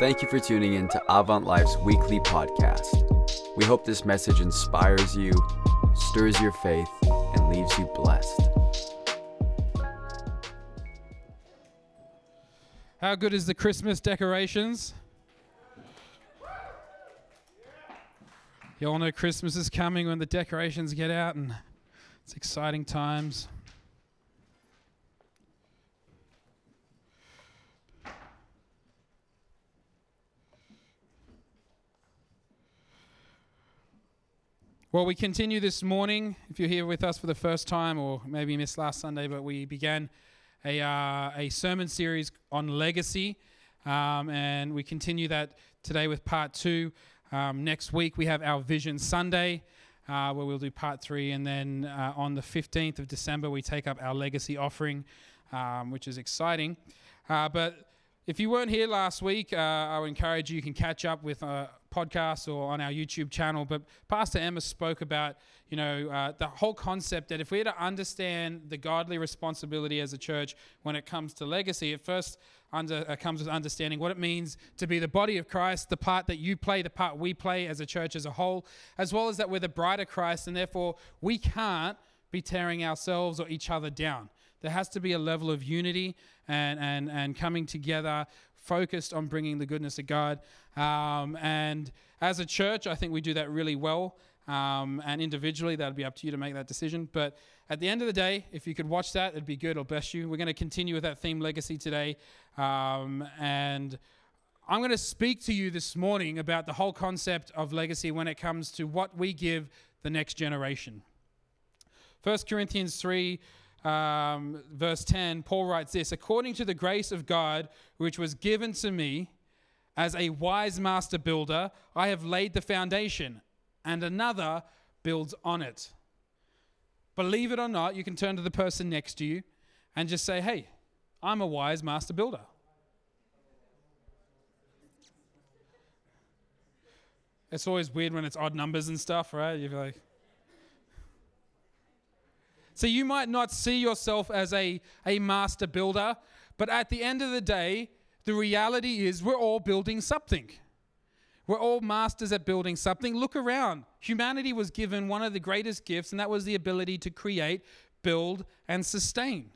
Thank you for tuning in to Avant Life's weekly podcast. We hope this message inspires you, stirs your faith, and leaves you blessed. How good is the Christmas decorations? You all know Christmas is coming when the decorations get out, and it's exciting times. Well, we continue this morning. If you're here with us for the first time, or maybe missed last Sunday, but we began a, uh, a sermon series on legacy, um, and we continue that today with part two. Um, next week, we have our Vision Sunday, uh, where we'll do part three, and then uh, on the 15th of December, we take up our legacy offering, um, which is exciting. Uh, but if you weren't here last week, uh, I would encourage you, you can catch up with uh, podcast or on our YouTube channel, but Pastor Emma spoke about, you know, uh, the whole concept that if we are to understand the godly responsibility as a church when it comes to legacy, it first under, uh, comes with understanding what it means to be the body of Christ, the part that you play, the part we play as a church as a whole, as well as that we're the bride of Christ, and therefore we can't be tearing ourselves or each other down. There has to be a level of unity and, and, and coming together focused on bringing the goodness of God. Um, and as a church, I think we do that really well. Um, and individually, that'll be up to you to make that decision. But at the end of the day, if you could watch that, it'd be good. It'll bless you. We're going to continue with that theme legacy today. Um, and I'm going to speak to you this morning about the whole concept of legacy when it comes to what we give the next generation. 1 Corinthians 3 um, verse 10, Paul writes this According to the grace of God, which was given to me as a wise master builder, I have laid the foundation, and another builds on it. Believe it or not, you can turn to the person next to you and just say, Hey, I'm a wise master builder. It's always weird when it's odd numbers and stuff, right? You're like, so you might not see yourself as a, a master builder, but at the end of the day, the reality is we're all building something. We're all masters at building something. Look around. Humanity was given one of the greatest gifts, and that was the ability to create, build, and sustain.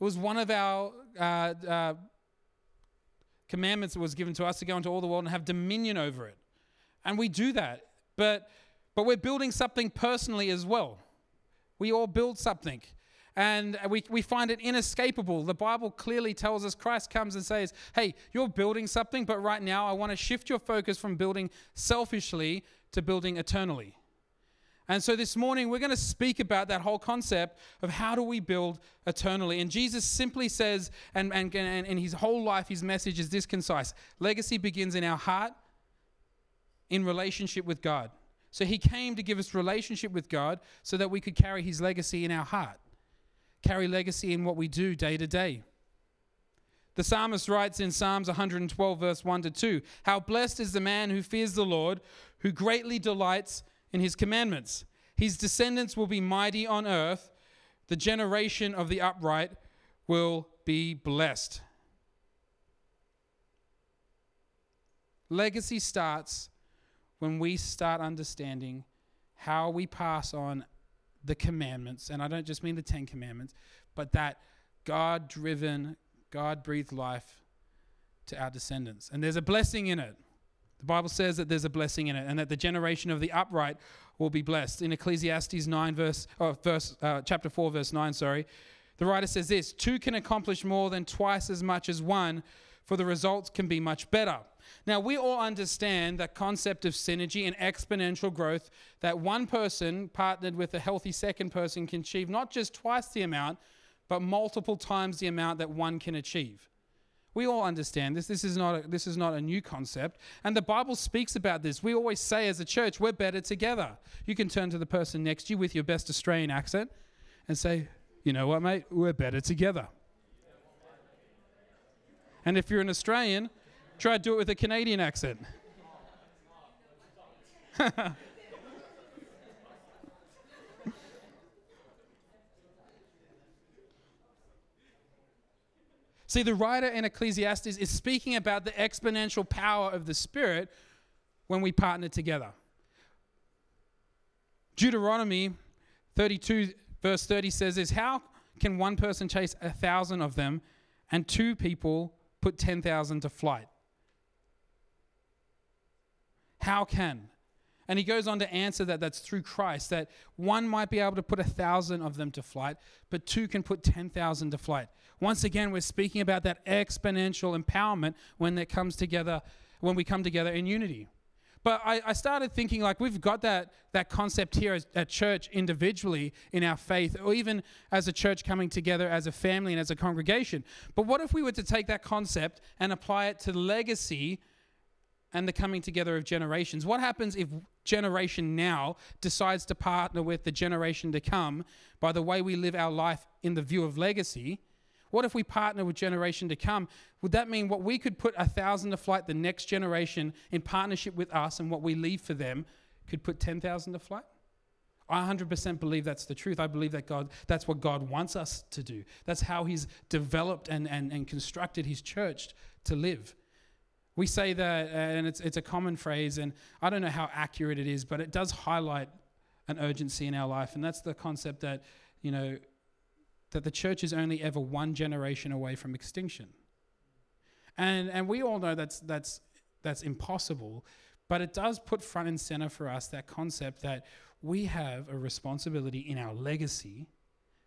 It was one of our uh, uh, commandments that was given to us to go into all the world and have dominion over it. And we do that. But, but we're building something personally as well. We all build something. And we, we find it inescapable. The Bible clearly tells us Christ comes and says, Hey, you're building something, but right now I want to shift your focus from building selfishly to building eternally. And so this morning we're going to speak about that whole concept of how do we build eternally. And Jesus simply says, and, and, and in his whole life, his message is this concise legacy begins in our heart in relationship with God. So he came to give us relationship with God so that we could carry his legacy in our heart, carry legacy in what we do day to day. The psalmist writes in Psalms 112, verse 1 to 2 How blessed is the man who fears the Lord, who greatly delights in his commandments. His descendants will be mighty on earth, the generation of the upright will be blessed. Legacy starts when we start understanding how we pass on the commandments, and I don't just mean the Ten Commandments, but that God driven, God breathed life to our descendants. And there's a blessing in it. The Bible says that there's a blessing in it, and that the generation of the upright will be blessed. In Ecclesiastes 9, verse, oh, verse uh, chapter 4, verse 9, sorry, the writer says this Two can accomplish more than twice as much as one, for the results can be much better. Now, we all understand that concept of synergy and exponential growth that one person partnered with a healthy second person can achieve not just twice the amount, but multiple times the amount that one can achieve. We all understand this. This is not a, this is not a new concept. And the Bible speaks about this. We always say as a church, we're better together. You can turn to the person next to you with your best Australian accent and say, you know what, mate? We're better together. And if you're an Australian, Try to do it with a Canadian accent. See, the writer in Ecclesiastes is speaking about the exponential power of the Spirit when we partner together. Deuteronomy 32, verse 30 says this How can one person chase a thousand of them and two people put 10,000 to flight? How can? And he goes on to answer that that's through Christ, that one might be able to put a thousand of them to flight, but two can put 10,000 to flight. Once again, we're speaking about that exponential empowerment when it comes together, when we come together in unity. But I, I, started thinking like we've got that, that concept here as, at church individually in our faith, or even as a church coming together as a family and as a congregation. But what if we were to take that concept and apply it to legacy and the coming together of generations? What happens if generation now decides to partner with the generation to come by the way we live our life in the view of legacy? What if we partner with generation to come? Would that mean what we could put a thousand to flight, the next generation in partnership with us, and what we leave for them could put 10,000 to flight? I 100% believe that's the truth. I believe that God, that's what God wants us to do. That's how He's developed and, and, and constructed His church to live. We say that, uh, and it's, it's a common phrase, and I don't know how accurate it is, but it does highlight an urgency in our life. And that's the concept that, you know, that the church is only ever one generation away from extinction. And, and we all know that's, that's, that's impossible, but it does put front and center for us that concept that we have a responsibility in our legacy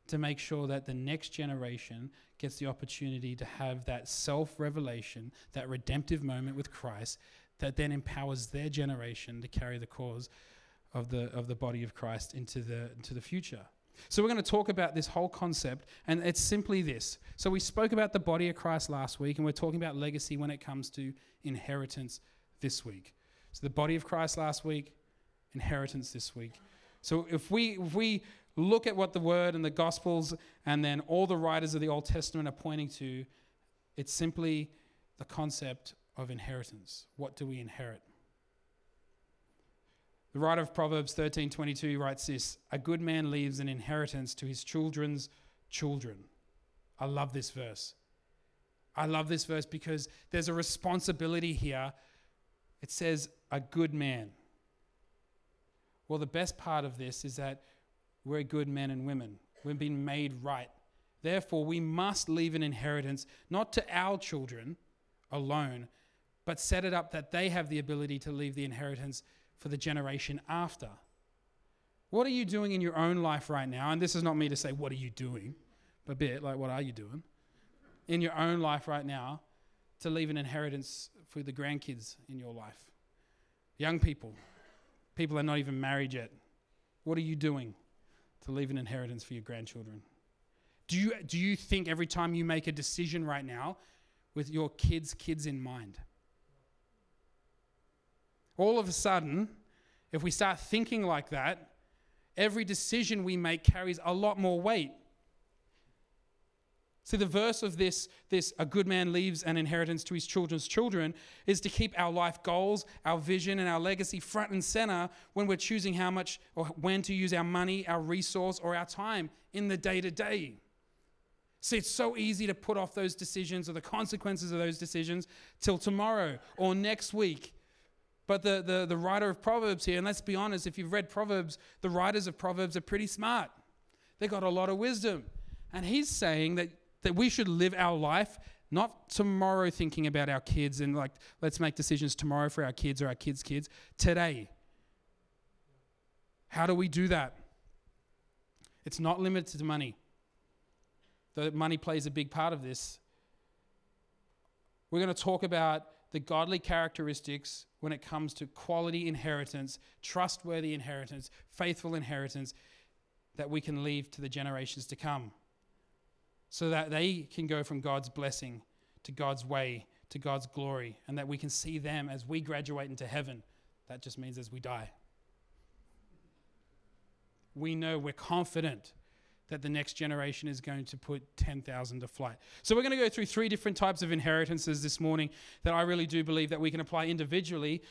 to make sure that the next generation gets the opportunity to have that self revelation, that redemptive moment with Christ that then empowers their generation to carry the cause of the, of the body of Christ into the, into the future. So, we're going to talk about this whole concept, and it's simply this. So, we spoke about the body of Christ last week, and we're talking about legacy when it comes to inheritance this week. So, the body of Christ last week, inheritance this week. So, if we, if we look at what the word and the gospels and then all the writers of the Old Testament are pointing to, it's simply the concept of inheritance. What do we inherit? The writer of Proverbs 13:22 writes this, "A good man leaves an inheritance to his children's children." I love this verse. I love this verse because there's a responsibility here. It says, "A good man." Well, the best part of this is that we're good men and women. We've been made right. Therefore, we must leave an inheritance not to our children alone, but set it up that they have the ability to leave the inheritance for the generation after. What are you doing in your own life right now? And this is not me to say, what are you doing? A bit like, what are you doing? In your own life right now to leave an inheritance for the grandkids in your life. Young people, people are not even married yet. What are you doing to leave an inheritance for your grandchildren? Do you, do you think every time you make a decision right now with your kids' kids in mind? all of a sudden, if we start thinking like that, every decision we make carries a lot more weight. See, the verse of this, this a good man leaves an inheritance to his children's children is to keep our life goals, our vision, and our legacy front and center when we're choosing how much or when to use our money, our resource, or our time in the day to day. See, it's so easy to put off those decisions or the consequences of those decisions till tomorrow or next week but the, the, the writer of Proverbs here, and let's be honest, if you've read Proverbs, the writers of Proverbs are pretty smart. They got a lot of wisdom. And he's saying that, that we should live our life not tomorrow thinking about our kids and like, let's make decisions tomorrow for our kids or our kids' kids. Today. How do we do that? It's not limited to money. Though money plays a big part of this. We're going to talk about the godly characteristics when it comes to quality inheritance, trustworthy inheritance, faithful inheritance that we can leave to the generations to come so that they can go from God's blessing to God's way to God's glory and that we can see them as we graduate into heaven. That just means as we die. We know we're confident that the next generation is going to put 10,000 to flight. So we're going to go through three different types of inheritances this morning that I really do believe that we can apply individually.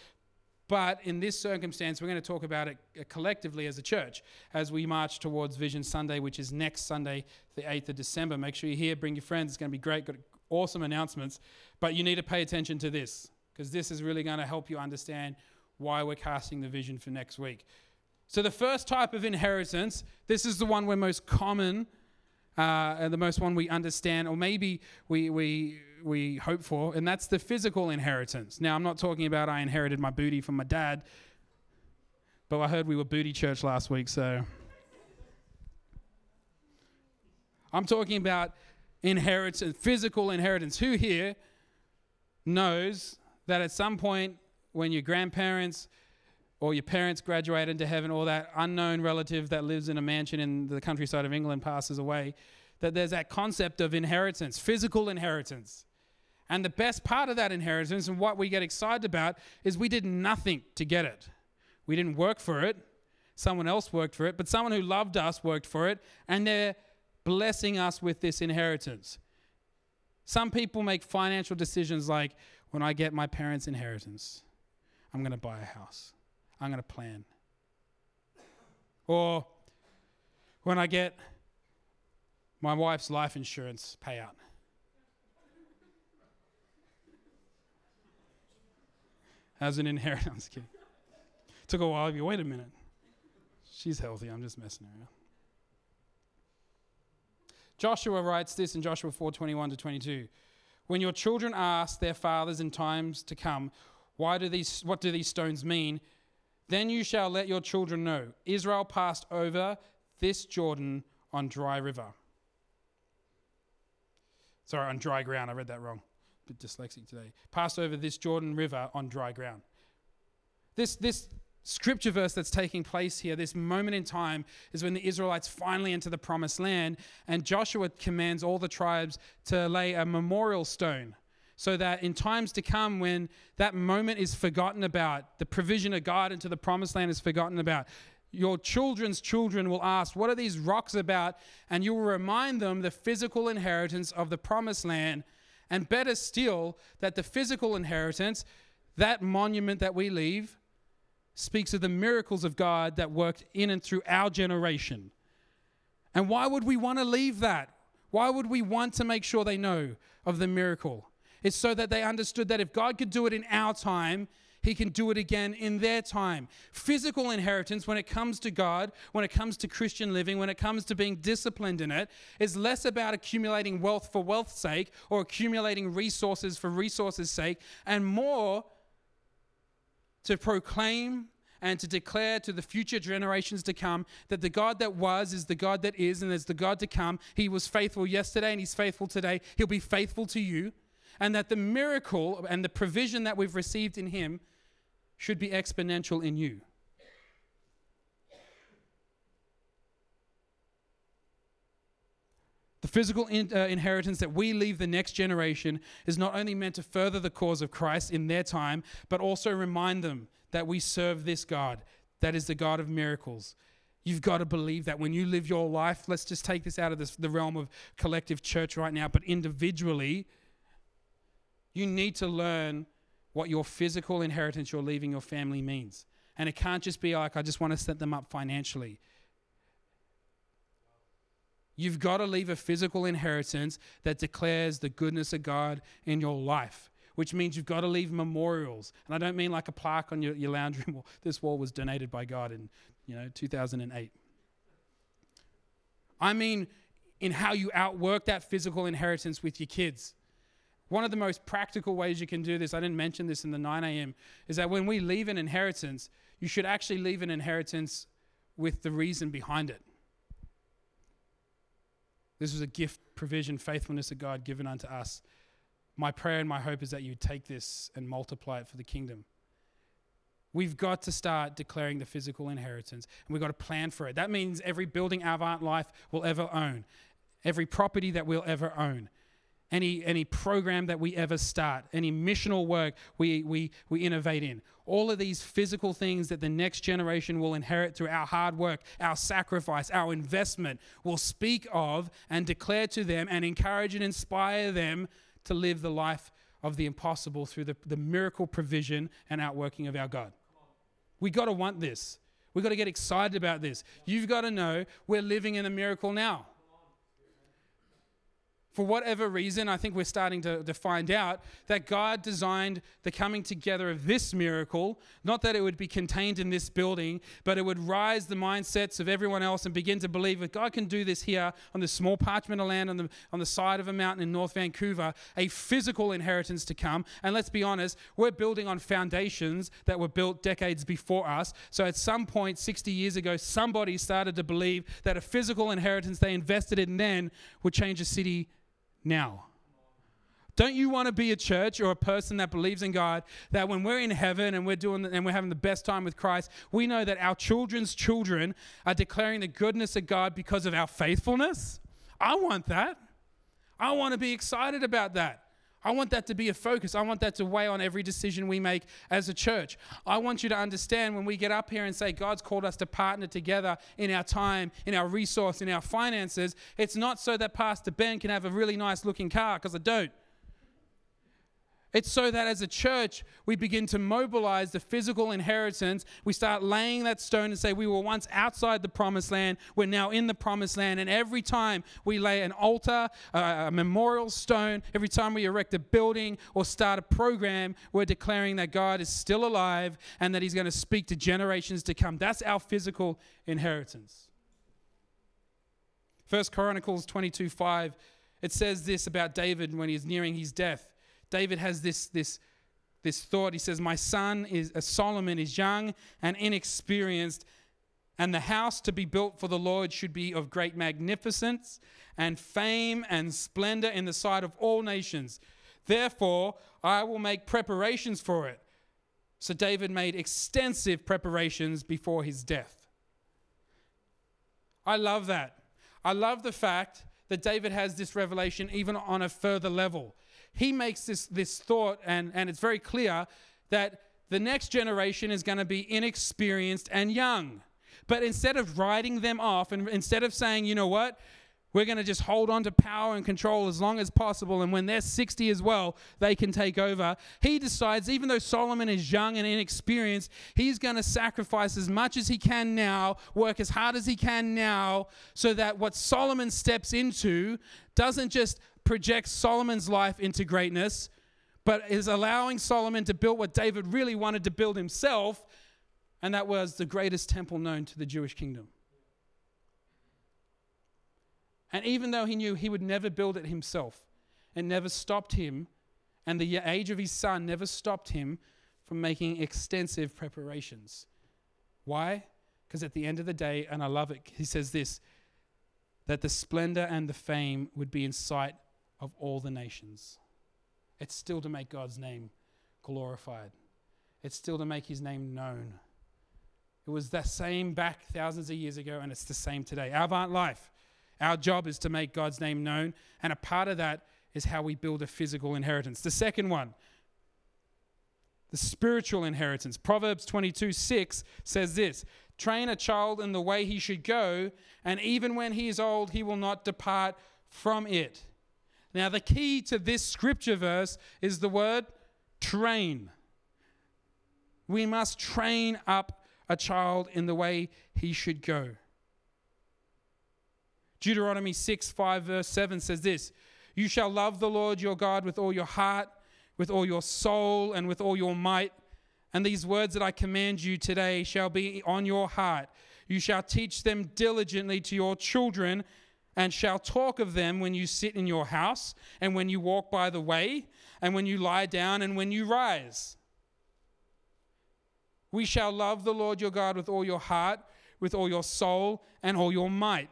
But in this circumstance, we're going to talk about it uh, collectively as a church as we march towards Vision Sunday, which is next Sunday, the 8th of December. Make sure you're here, bring your friends. It's going to be great. Got awesome announcements, but you need to pay attention to this because this is really going to help you understand why we're casting the vision for next week. So, the first type of inheritance, this is the one we're most common uh, and the most one we understand, or maybe we, we, we hope for, and that's the physical inheritance. Now, I'm not talking about I inherited my booty from my dad, but I heard we were booty church last week, so. I'm talking about inheritance, physical inheritance. Who here knows that at some point when your grandparents or your parents graduate into heaven or that unknown relative that lives in a mansion in the countryside of England passes away, that there's that concept of inheritance, physical inheritance. And the best part of that inheritance and what we get excited about is we did nothing to get it. We didn't work for it. Someone else worked for it, but someone who loved us worked for it, and they're blessing us with this inheritance. Some people make financial decisions like, when I get my parents' inheritance, I'm going to buy a house. I'm going to plan. Or when I get my wife's life insurance payout. As an inheritance, kid. Took a while. You wait a minute. She's healthy. I'm just messing around. Joshua writes this in Joshua 4:21 to 22. When your children ask their fathers in times to come, why do these what do these stones mean? Then you shall let your children know Israel passed over this Jordan on dry river. Sorry, on dry ground. I read that wrong. Bit dyslexic today. Passed over this Jordan River on dry ground. This, this scripture verse that's taking place here, this moment in time, is when the Israelites finally enter the promised land, and Joshua commands all the tribes to lay a memorial stone so that in times to come, when that moment is forgotten about, the provision of God into the promised land is forgotten about. Your children's children will ask, What are these rocks about? And you will remind them the physical inheritance of the promised land. And better still, that the physical inheritance, that monument that we leave, speaks of the miracles of God that worked in and through our generation. And why would we want to leave that? Why would we want to make sure they know of the miracle? It's so that they understood that if God could do it in our time, he can do it again in their time. Physical inheritance, when it comes to God, when it comes to Christian living, when it comes to being disciplined in it, is less about accumulating wealth for wealth's sake or accumulating resources for resources' sake, and more to proclaim and to declare to the future generations to come that the God that was is the God that is, and is the God to come. He was faithful yesterday and He's faithful today. He'll be faithful to you. And that the miracle and the provision that we've received in Him should be exponential in you. The physical in, uh, inheritance that we leave the next generation is not only meant to further the cause of Christ in their time, but also remind them that we serve this God, that is the God of miracles. You've got to believe that when you live your life, let's just take this out of this, the realm of collective church right now, but individually, you need to learn what your physical inheritance you're leaving your family means. And it can't just be like, I just want to set them up financially. You've got to leave a physical inheritance that declares the goodness of God in your life, which means you've got to leave memorials. And I don't mean like a plaque on your, your lounge room. This wall was donated by God in you know 2008. I mean in how you outwork that physical inheritance with your kids. One of the most practical ways you can do this, I didn't mention this in the 9 a.m., is that when we leave an inheritance, you should actually leave an inheritance with the reason behind it. This was a gift, provision, faithfulness of God given unto us. My prayer and my hope is that you take this and multiply it for the kingdom. We've got to start declaring the physical inheritance, and we've got to plan for it. That means every building Avant Life will ever own, every property that we'll ever own, any, any program that we ever start, any missional work we, we, we innovate in. All of these physical things that the next generation will inherit through our hard work, our sacrifice, our investment, will speak of and declare to them and encourage and inspire them to live the life of the impossible through the, the miracle provision and outworking of our God. We got to want this. We got to get excited about this. You've got to know we're living in a miracle now. For whatever reason, I think we're starting to, to find out that God designed the coming together of this miracle, not that it would be contained in this building, but it would rise the mindsets of everyone else and begin to believe that God can do this here on this small parchment of land on the, on the side of a mountain in North Vancouver, a physical inheritance to come. And let's be honest, we're building on foundations that were built decades before us. So at some point, 60 years ago, somebody started to believe that a physical inheritance they invested in then would change a city now. Don't you want to be a church or a person that believes in God that when we're in heaven and we're doing and we're having the best time with Christ, we know that our children's children are declaring the goodness of God because of our faithfulness? I want that. I want to be excited about that. I want that to be a focus. I want that to weigh on every decision we make as a church. I want you to understand when we get up here and say God's called us to partner together in our time, in our resource, in our finances, it's not so that Pastor Ben can have a really nice looking car, because I don't. It's so that as a church, we begin to mobilize the physical inheritance. We start laying that stone and say, We were once outside the promised land, we're now in the promised land. And every time we lay an altar, uh, a memorial stone, every time we erect a building or start a program, we're declaring that God is still alive and that He's going to speak to generations to come. That's our physical inheritance. First Chronicles 22 5, it says this about David when he's nearing his death. David has this, this, this thought. He says, My son is uh, Solomon is young and inexperienced, and the house to be built for the Lord should be of great magnificence and fame and splendor in the sight of all nations. Therefore, I will make preparations for it. So David made extensive preparations before his death. I love that. I love the fact that David has this revelation even on a further level he makes this, this thought, and, and it's very clear that the next generation is going to be inexperienced and young. But instead of writing them off, and instead of saying, you know what, we're going to just hold on to power and control as long as possible. And when they're 60 as well, they can take over. He decides, even though Solomon is young and inexperienced, he's going to sacrifice as much as he can now, work as hard as he can now, so that what Solomon steps into doesn't just project Solomon's life into greatness, but is allowing Solomon to build what David really wanted to build himself, and that was the greatest temple known to the Jewish kingdom. And even though he knew he would never build it himself, it never stopped him, and the age of his son never stopped him from making extensive preparations. Why? Because at the end of the day, and I love it, he says this that the splendor and the fame would be in sight of all the nations. It's still to make God's name glorified, it's still to make his name known. It was the same back thousands of years ago, and it's the same today. Our Life, our job is to make God's name known, and a part of that is how we build a physical inheritance. The second one, the spiritual inheritance. Proverbs 22 6 says this Train a child in the way he should go, and even when he is old, he will not depart from it. Now, the key to this scripture verse is the word train. We must train up a child in the way he should go. Deuteronomy 6 5, verse 7 says this You shall love the Lord your God with all your heart, with all your soul, and with all your might. And these words that I command you today shall be on your heart. You shall teach them diligently to your children and shall talk of them when you sit in your house, and when you walk by the way, and when you lie down, and when you rise. We shall love the Lord your God with all your heart, with all your soul, and all your might.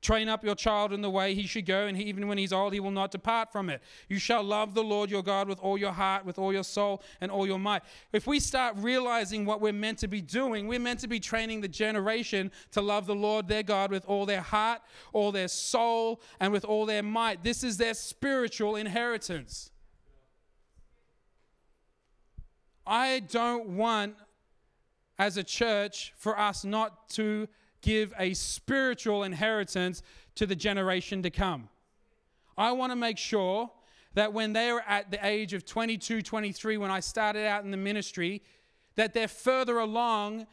Train up your child in the way he should go, and he, even when he's old, he will not depart from it. You shall love the Lord your God with all your heart, with all your soul, and all your might. If we start realizing what we're meant to be doing, we're meant to be training the generation to love the Lord their God with all their heart, all their soul, and with all their might. This is their spiritual inheritance. I don't want, as a church, for us not to give a spiritual inheritance to the generation to come. I want to make sure that when they are at the age of 22, 23, when I started out in the ministry, that they're further along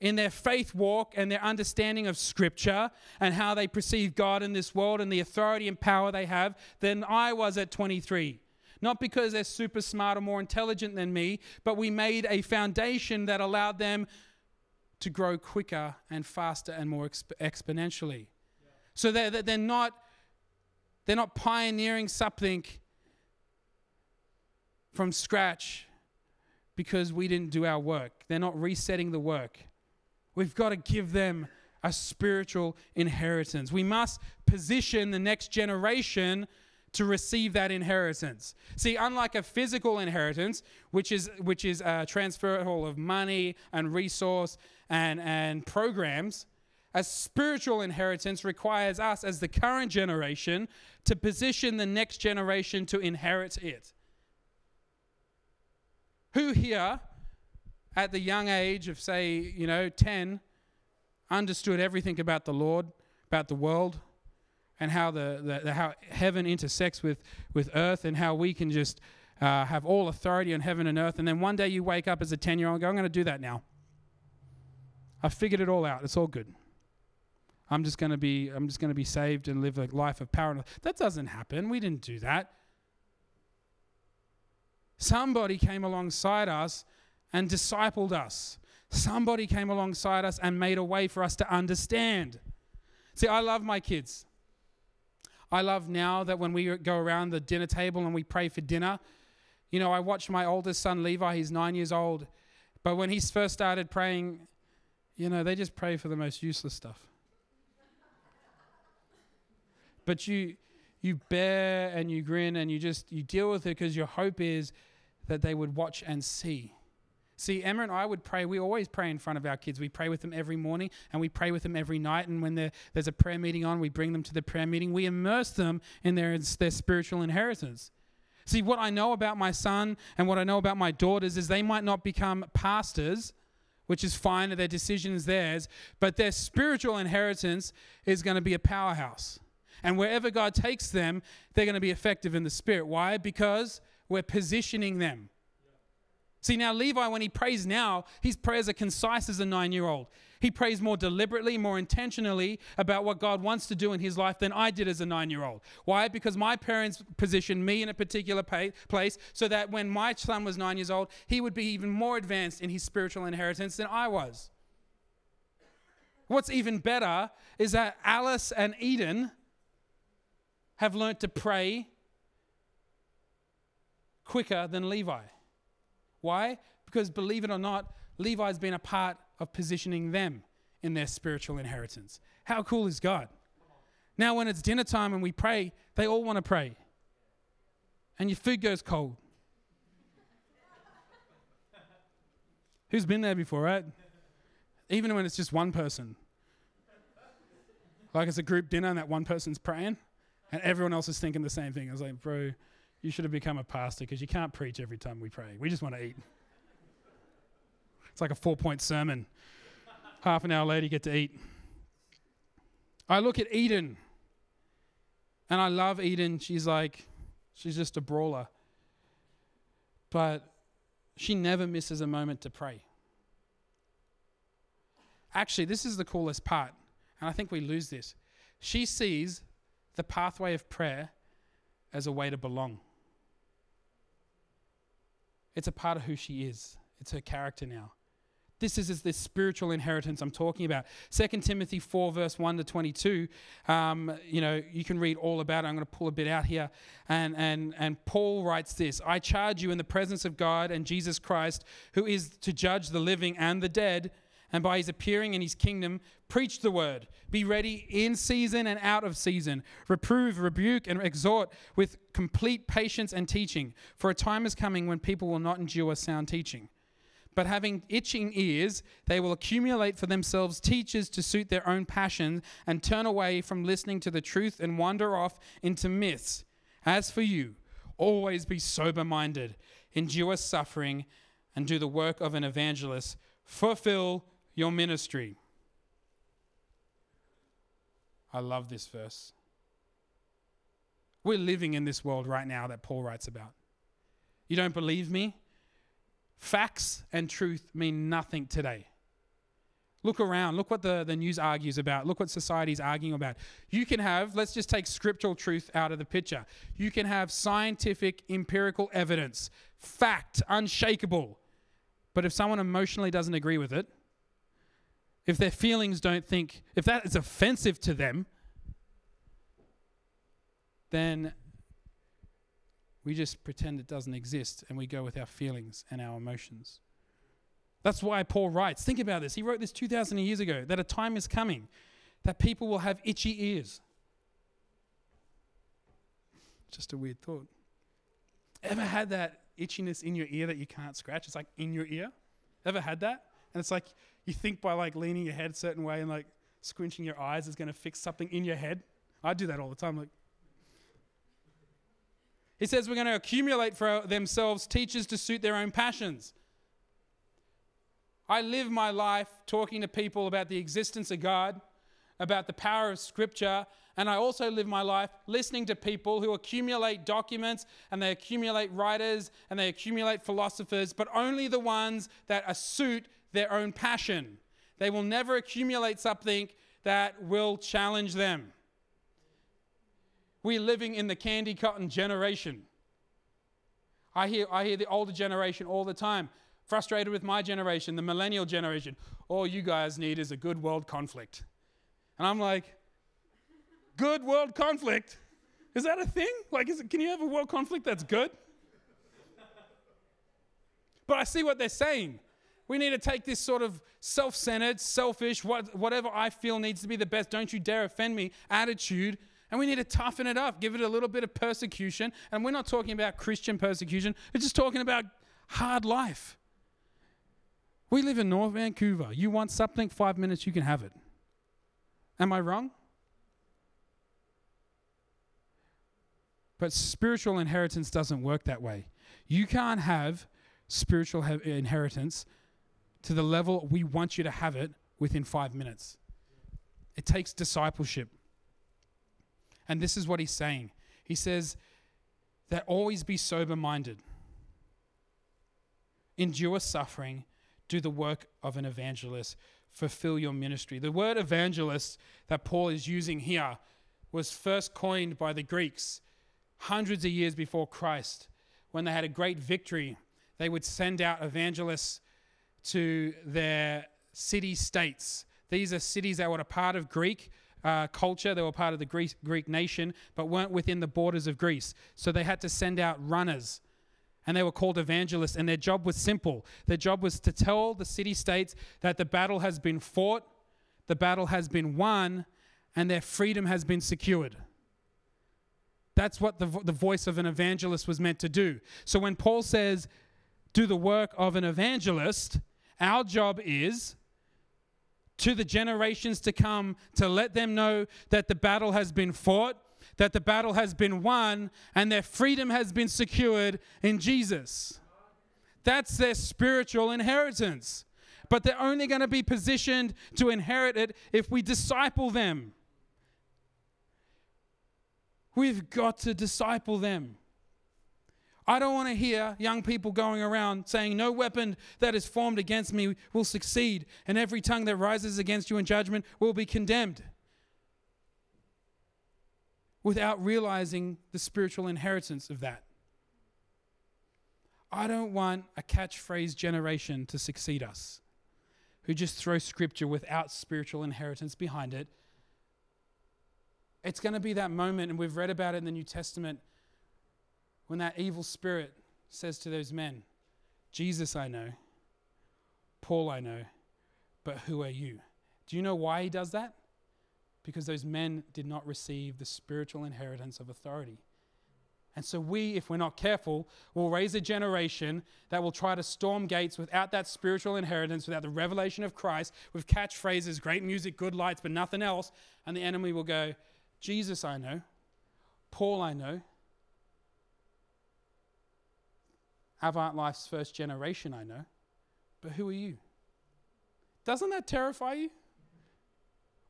in their faith walk and their understanding of Scripture and how they perceive God in this world and the authority and power they have than I was at 23. Not because they're super smart or more intelligent than me, but we made a foundation that allowed them to grow quicker and faster and more exp- exponentially. Yeah. So they're, they're, not, they're not pioneering something from scratch because we didn't do our work. They're not resetting the work. We've got to give them a spiritual inheritance. We must position the next generation to receive that inheritance. See, unlike a physical inheritance, which is which is uh, a transfer of money and resource and, and programs, a spiritual inheritance requires us as the current generation to position the next generation to inherit it. Who here at the young age of, say, you know, 10, understood everything about the Lord, about the world, and how, the, the, the how heaven intersects with, with earth, and how we can just uh, have all authority on heaven and earth. And then one day you wake up as a 10 year old and go, I'm going to do that now. I figured it all out. It's all good. I'm just going to be I'm just going to be saved and live a life of power. That doesn't happen. We didn't do that. Somebody came alongside us and discipled us. Somebody came alongside us and made a way for us to understand. See, I love my kids. I love now that when we go around the dinner table and we pray for dinner, you know, I watch my oldest son Levi, he's nine years old. But when he first started praying, you know, they just pray for the most useless stuff. but you you bear and you grin and you just you deal with it because your hope is that they would watch and see. See, Emma and I would pray. We always pray in front of our kids. We pray with them every morning and we pray with them every night. And when there's a prayer meeting on, we bring them to the prayer meeting. We immerse them in their, their spiritual inheritance. See, what I know about my son and what I know about my daughters is they might not become pastors, which is fine, their decision is theirs, but their spiritual inheritance is going to be a powerhouse. And wherever God takes them, they're going to be effective in the spirit. Why? Because we're positioning them. See, now Levi, when he prays now, his prayers are concise as a nine year old. He prays more deliberately, more intentionally about what God wants to do in his life than I did as a nine year old. Why? Because my parents positioned me in a particular place so that when my son was nine years old, he would be even more advanced in his spiritual inheritance than I was. What's even better is that Alice and Eden have learnt to pray quicker than Levi. Why? Because believe it or not, Levi's been a part of positioning them in their spiritual inheritance. How cool is God? Now, when it's dinner time and we pray, they all want to pray. And your food goes cold. Who's been there before, right? Even when it's just one person. Like it's a group dinner and that one person's praying and everyone else is thinking the same thing. I was like, bro, you should have become a pastor because you can't preach every time we pray. We just want to eat. It's like a four point sermon. Half an hour later, you get to eat. I look at Eden, and I love Eden. She's like, she's just a brawler. But she never misses a moment to pray. Actually, this is the coolest part, and I think we lose this. She sees the pathway of prayer as a way to belong. It's a part of who she is, it's her character now. This is, is this spiritual inheritance I'm talking about. 2 Timothy 4, verse 1 to 22. Um, you know, you can read all about it. I'm going to pull a bit out here. And, and, and Paul writes this I charge you in the presence of God and Jesus Christ, who is to judge the living and the dead and by his appearing in his kingdom, preach the word. Be ready in season and out of season. Reprove, rebuke, and exhort with complete patience and teaching. For a time is coming when people will not endure sound teaching. But having itching ears, they will accumulate for themselves teachers to suit their own passions and turn away from listening to the truth and wander off into myths. As for you, always be sober minded, endure suffering, and do the work of an evangelist. Fulfill your ministry. I love this verse. We're living in this world right now that Paul writes about. You don't believe me? Facts and truth mean nothing today. Look around. Look what the, the news argues about. Look what society's arguing about. You can have, let's just take scriptural truth out of the picture. You can have scientific, empirical evidence, fact, unshakable. But if someone emotionally doesn't agree with it, if their feelings don't think, if that is offensive to them, then we just pretend it doesn't exist and we go with our feelings and our emotions. That's why Paul writes. Think about this. He wrote this 2,000 years ago that a time is coming that people will have itchy ears. Just a weird thought. Ever had that itchiness in your ear that you can't scratch? It's like in your ear. Ever had that? And it's like you think by like leaning your head a certain way and like squinching your eyes is going to fix something in your head. I do that all the time. Like, he says we're going to accumulate for themselves teachers to suit their own passions. I live my life talking to people about the existence of God, about the power of Scripture, and I also live my life listening to people who accumulate documents and they accumulate writers and they accumulate philosophers, but only the ones that suit their own passion. They will never accumulate something that will challenge them. We're living in the candy cotton generation. I hear, I hear the older generation all the time frustrated with my generation, the millennial generation. All you guys need is a good world conflict. And I'm like, good world conflict? Is that a thing? Like, it, can you have a world conflict that's good? but I see what they're saying. We need to take this sort of self centered, selfish, what, whatever I feel needs to be the best, don't you dare offend me attitude and we need to toughen it up, give it a little bit of persecution. And we're not talking about Christian persecution, we're just talking about hard life. We live in North Vancouver. You want something, five minutes, you can have it. Am I wrong? But spiritual inheritance doesn't work that way. You can't have spiritual inheritance to the level we want you to have it within five minutes. It takes discipleship. And this is what he's saying. He says that always be sober minded, endure suffering, do the work of an evangelist, fulfill your ministry. The word evangelist that Paul is using here was first coined by the Greeks hundreds of years before Christ. When they had a great victory, they would send out evangelists to their city states. These are cities that were a part of Greek uh, culture. They were part of the Greek, Greek nation, but weren't within the borders of Greece. So they had to send out runners. And they were called evangelists, and their job was simple. Their job was to tell the city states that the battle has been fought, the battle has been won, and their freedom has been secured. That's what the, the voice of an evangelist was meant to do. So when Paul says, do the work of an evangelist, our job is to the generations to come to let them know that the battle has been fought, that the battle has been won, and their freedom has been secured in Jesus. That's their spiritual inheritance. But they're only going to be positioned to inherit it if we disciple them. We've got to disciple them. I don't want to hear young people going around saying, No weapon that is formed against me will succeed, and every tongue that rises against you in judgment will be condemned. Without realizing the spiritual inheritance of that. I don't want a catchphrase generation to succeed us who just throw scripture without spiritual inheritance behind it. It's going to be that moment, and we've read about it in the New Testament when that evil spirit says to those men, Jesus I know, Paul I know, but who are you? Do you know why he does that? Because those men did not receive the spiritual inheritance of authority. And so, we, if we're not careful, will raise a generation that will try to storm gates without that spiritual inheritance, without the revelation of Christ, with catchphrases, great music, good lights, but nothing else. And the enemy will go, Jesus, I know. Paul, I know. Avant Life's first generation, I know. But who are you? Doesn't that terrify you?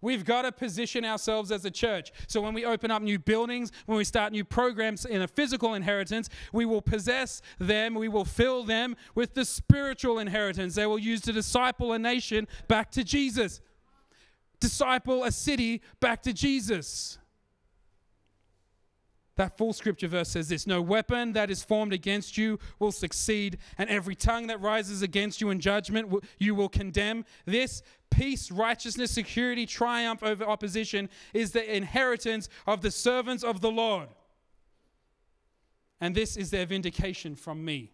We've got to position ourselves as a church. So when we open up new buildings, when we start new programs in a physical inheritance, we will possess them, we will fill them with the spiritual inheritance. They will use to disciple a nation back to Jesus, disciple a city back to Jesus. That full scripture verse says this No weapon that is formed against you will succeed, and every tongue that rises against you in judgment you will condemn. This peace, righteousness, security, triumph over opposition is the inheritance of the servants of the Lord. And this is their vindication from me.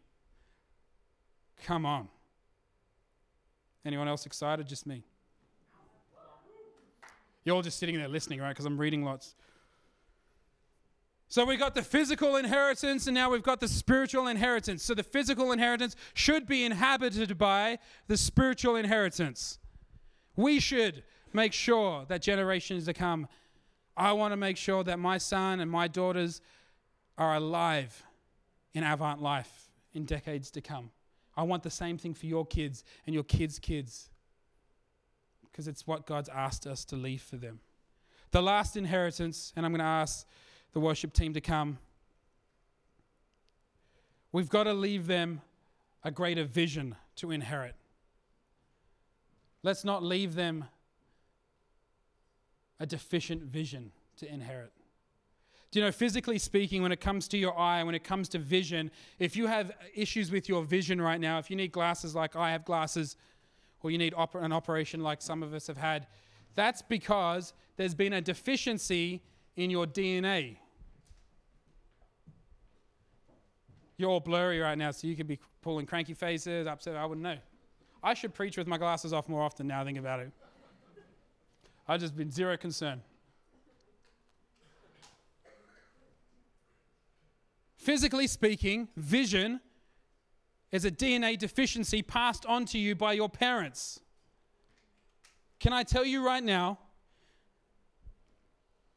Come on. Anyone else excited? Just me. You're all just sitting there listening, right? Because I'm reading lots. So we got the physical inheritance and now we've got the spiritual inheritance. So the physical inheritance should be inhabited by the spiritual inheritance. We should make sure that generations to come, I want to make sure that my son and my daughters are alive in Avant life in decades to come. I want the same thing for your kids and your kids' kids because it's what God's asked us to leave for them. The last inheritance, and I'm going to ask the worship team to come. We've got to leave them a greater vision to inherit. Let's not leave them a deficient vision to inherit. Do you know, physically speaking, when it comes to your eye, when it comes to vision, if you have issues with your vision right now, if you need glasses like I have glasses, or you need an operation like some of us have had, that's because there's been a deficiency in your DNA. You're all blurry right now, so you could be pulling cranky faces, upset. I wouldn't know. I should preach with my glasses off more often now, think about it. I've just been zero concern. Physically speaking, vision is a DNA deficiency passed on to you by your parents. Can I tell you right now,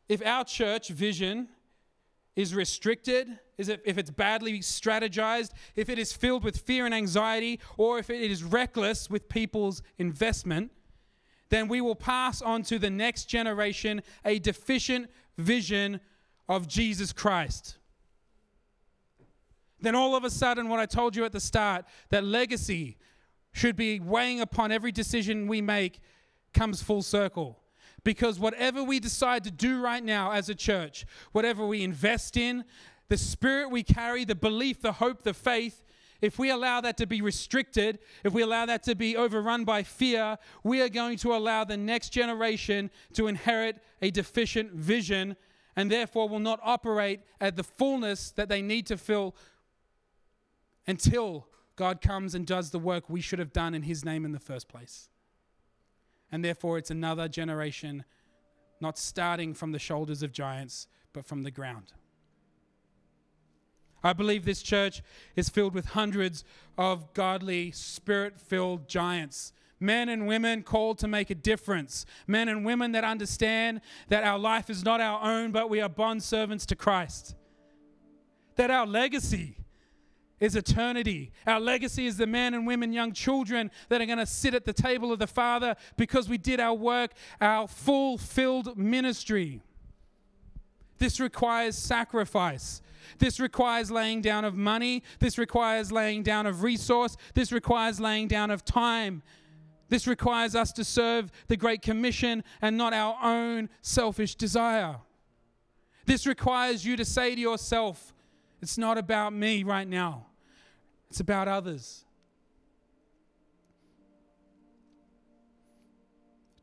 if our church vision is restricted, is it, if it's badly strategized, if it is filled with fear and anxiety, or if it is reckless with people's investment, then we will pass on to the next generation a deficient vision of Jesus Christ. Then all of a sudden, what I told you at the start, that legacy should be weighing upon every decision we make, comes full circle. Because whatever we decide to do right now as a church, whatever we invest in, the spirit we carry, the belief, the hope, the faith, if we allow that to be restricted, if we allow that to be overrun by fear, we are going to allow the next generation to inherit a deficient vision and therefore will not operate at the fullness that they need to fill until God comes and does the work we should have done in His name in the first place and therefore it's another generation not starting from the shoulders of giants, but from the ground. I believe this church is filled with hundreds of godly, spirit filled giants. Men and women called to make a difference. Men and women that understand that our life is not our own, but we are bond servants to Christ. That our legacy is eternity. Our legacy is the men and women, young children that are going to sit at the table of the Father because we did our work, our fulfilled ministry. This requires sacrifice. This requires laying down of money. This requires laying down of resource. This requires laying down of time. This requires us to serve the Great Commission and not our own selfish desire. This requires you to say to yourself, it's not about me right now, it's about others.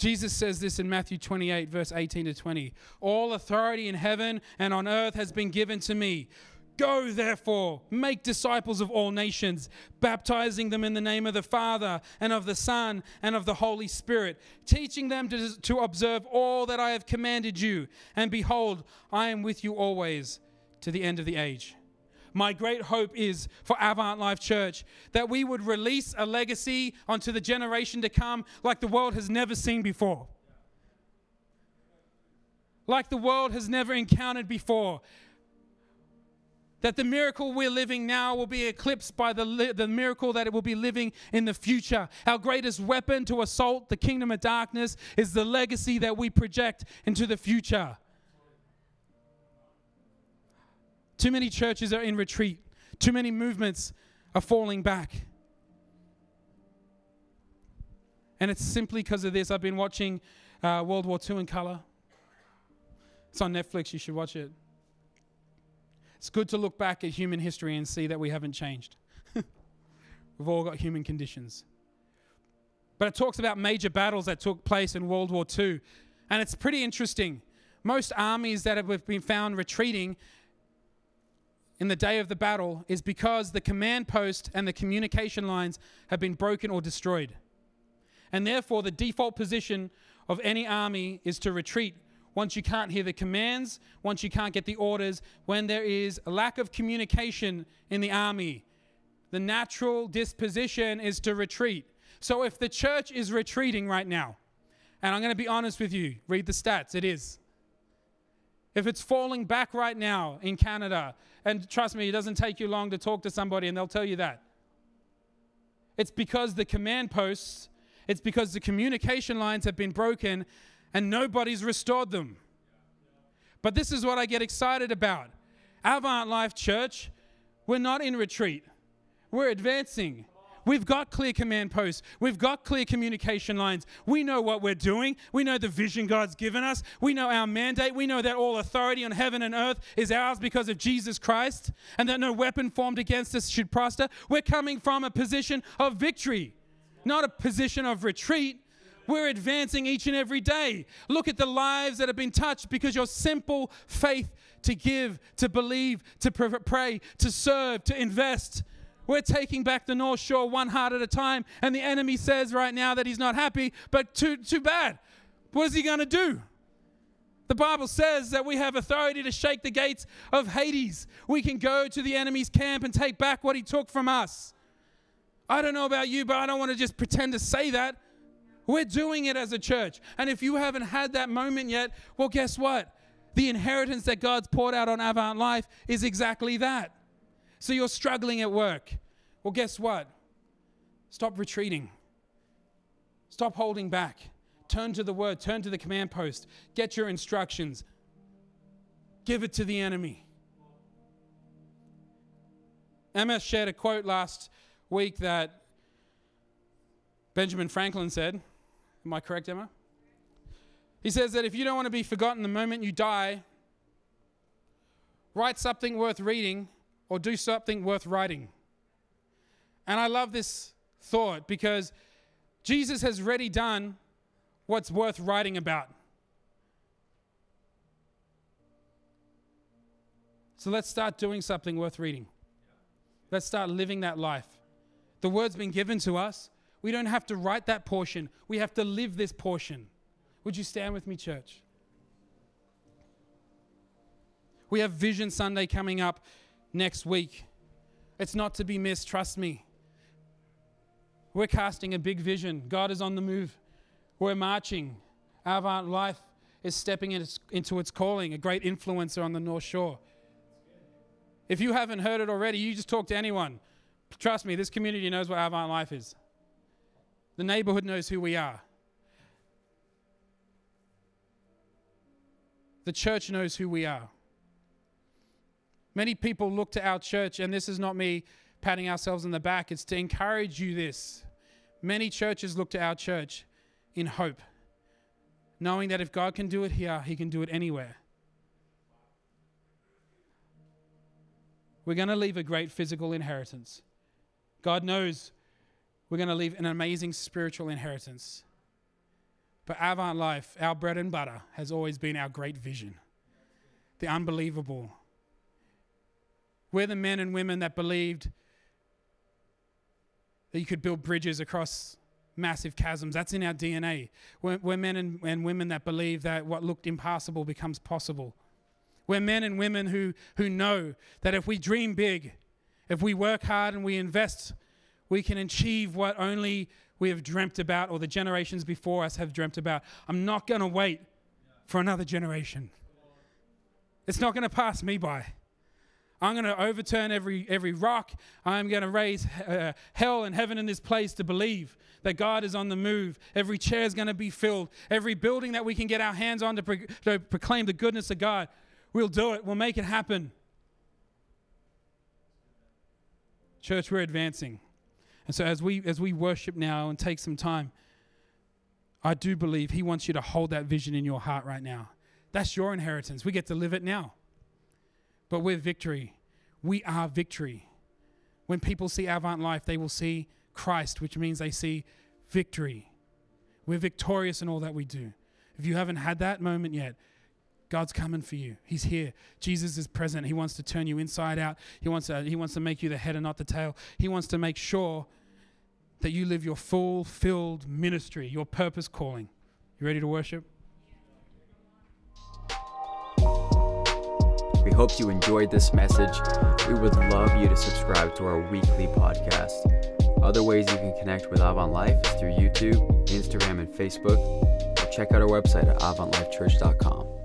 Jesus says this in Matthew 28, verse 18 to 20. All authority in heaven and on earth has been given to me. Go, therefore, make disciples of all nations, baptizing them in the name of the Father and of the Son and of the Holy Spirit, teaching them to, to observe all that I have commanded you. And behold, I am with you always to the end of the age my great hope is for Avant Life Church that we would release a legacy onto the generation to come like the world has never seen before. Like the world has never encountered before. that the miracle we're living now will be eclipsed by the, li- the miracle that it will be living in the future. Our greatest weapon to assault the kingdom of darkness is the legacy that we project into the future. Too many churches are in retreat, too many movements are falling back. And it's simply because of this. I've been watching uh, World War II in color. It's on Netflix, you should watch it. It's good to look back at human history and see that we haven't changed. We've all got human conditions. But it talks about major battles that took place in World War II. And it's pretty interesting. Most armies that have been found retreating in the day of the battle is because the command post and the communication lines have been broken or destroyed. And therefore, the default position of any army is to retreat once you can't hear the commands, once you can't get the orders, when there is a lack of communication in the army, the natural disposition is to retreat. So if the church is retreating right now, and I'm going to be honest with you, read the stats, it is. If it's falling back right now in Canada, and trust me, it doesn't take you long to talk to somebody and they'll tell you that. It's because the command posts, it's because the communication lines have been broken and nobody's restored them. But this is what I get excited about. Avant Life Church, we're not in retreat, we're advancing. We've got clear command posts. We've got clear communication lines. We know what we're doing. We know the vision God's given us. We know our mandate. We know that all authority on heaven and earth is ours because of Jesus Christ and that no weapon formed against us should prosper. We're coming from a position of victory, not a position of retreat. We're advancing each and every day. Look at the lives that have been touched because your simple faith to give, to believe, to pray, to serve, to invest. We're taking back the North Shore one heart at a time, and the enemy says right now that he's not happy, but too, too bad. What is he going to do? The Bible says that we have authority to shake the gates of Hades. We can go to the enemy's camp and take back what he took from us. I don't know about you, but I don't want to just pretend to say that. We're doing it as a church. And if you haven't had that moment yet, well, guess what? The inheritance that God's poured out on Avant Life is exactly that. So you're struggling at work. Well, guess what? Stop retreating. Stop holding back. Turn to the word, turn to the command post, get your instructions, give it to the enemy. Emma shared a quote last week that Benjamin Franklin said. Am I correct, Emma? He says that if you don't want to be forgotten the moment you die, write something worth reading or do something worth writing. And I love this thought because Jesus has already done what's worth writing about. So let's start doing something worth reading. Let's start living that life. The word's been given to us. We don't have to write that portion, we have to live this portion. Would you stand with me, church? We have Vision Sunday coming up next week. It's not to be missed, trust me. We're casting a big vision. God is on the move. We're marching. Avant Life is stepping into its calling, a great influencer on the North Shore. If you haven't heard it already, you just talk to anyone. Trust me, this community knows what Avant Life is. The neighborhood knows who we are. The church knows who we are. Many people look to our church, and this is not me patting ourselves on the back, it's to encourage you this. Many churches look to our church in hope, knowing that if God can do it here, He can do it anywhere. We're going to leave a great physical inheritance. God knows we're going to leave an amazing spiritual inheritance. But Avant Life, our bread and butter, has always been our great vision the unbelievable. We're the men and women that believed that you could build bridges across massive chasms. That's in our DNA. We're, we're men and, and women that believe that what looked impossible becomes possible. We're men and women who, who know that if we dream big, if we work hard and we invest we can achieve what only we have dreamt about or the generations before us have dreamt about. I'm not going to wait for another generation. It's not going to pass me by. I'm going to overturn every, every rock. I'm going to raise uh, hell and heaven in this place to believe that God is on the move. Every chair is going to be filled. Every building that we can get our hands on to, pro- to proclaim the goodness of God, we'll do it. We'll make it happen. Church, we're advancing. And so as we as we worship now and take some time, I do believe he wants you to hold that vision in your heart right now. That's your inheritance. We get to live it now. But we're victory. We are victory. When people see Avant Life, they will see Christ, which means they see victory. We're victorious in all that we do. If you haven't had that moment yet, God's coming for you. He's here. Jesus is present. He wants to turn you inside out. He wants to, he wants to make you the head and not the tail. He wants to make sure that you live your full filled ministry, your purpose calling. You ready to worship? We hope you enjoyed this message. We would love you to subscribe to our weekly podcast. Other ways you can connect with Avant Life is through YouTube, Instagram, and Facebook. Or check out our website at avantlifechurch.com.